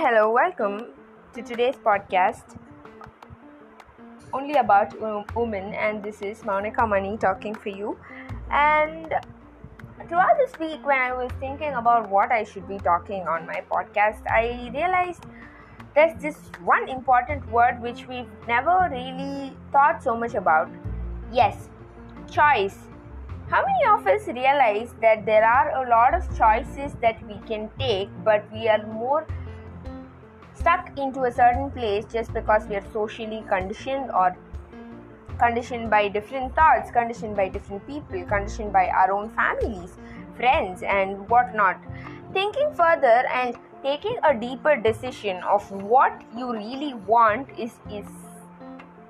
hello, welcome to today's podcast only about women, and this is Monica Money talking for you. And throughout this week, when I was thinking about what I should be talking on my podcast, I realized there's this one important word which we've never really thought so much about. Yes, choice. How many of us realize that there are a lot of choices that we can take, but we are more stuck into a certain place just because we are socially conditioned or conditioned by different thoughts, conditioned by different people, conditioned by our own families, friends, and whatnot. Thinking further and taking a deeper decision of what you really want is, is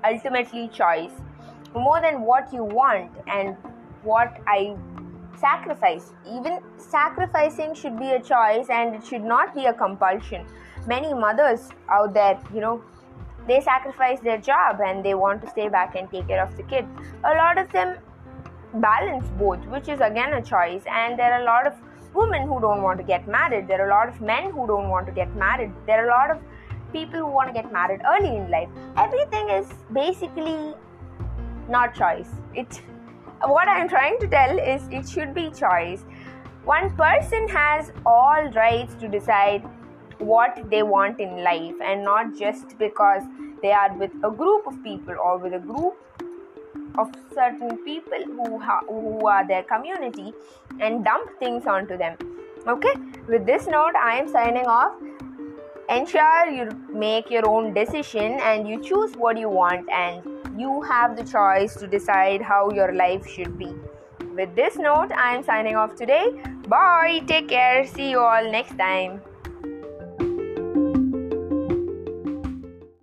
ultimately choice. More than what you want and what I sacrifice. Even sacrificing should be a choice and it should not be a compulsion many mothers out there, you know, they sacrifice their job and they want to stay back and take care of the kid. A lot of them balance both, which is again a choice, and there are a lot of women who don't want to get married. There are a lot of men who don't want to get married. There are a lot of people who want to get married early in life. Everything is basically not choice. It what I'm trying to tell is it should be choice. One person has all rights to decide what they want in life and not just because they are with a group of people or with a group of certain people who ha- who are their community and dump things onto them. Okay? With this note i am signing off ensure you make your own decision and you choose what you want and you have the choice to decide how your life should be. With this note i am signing off today. Bye. Take care. See you all next time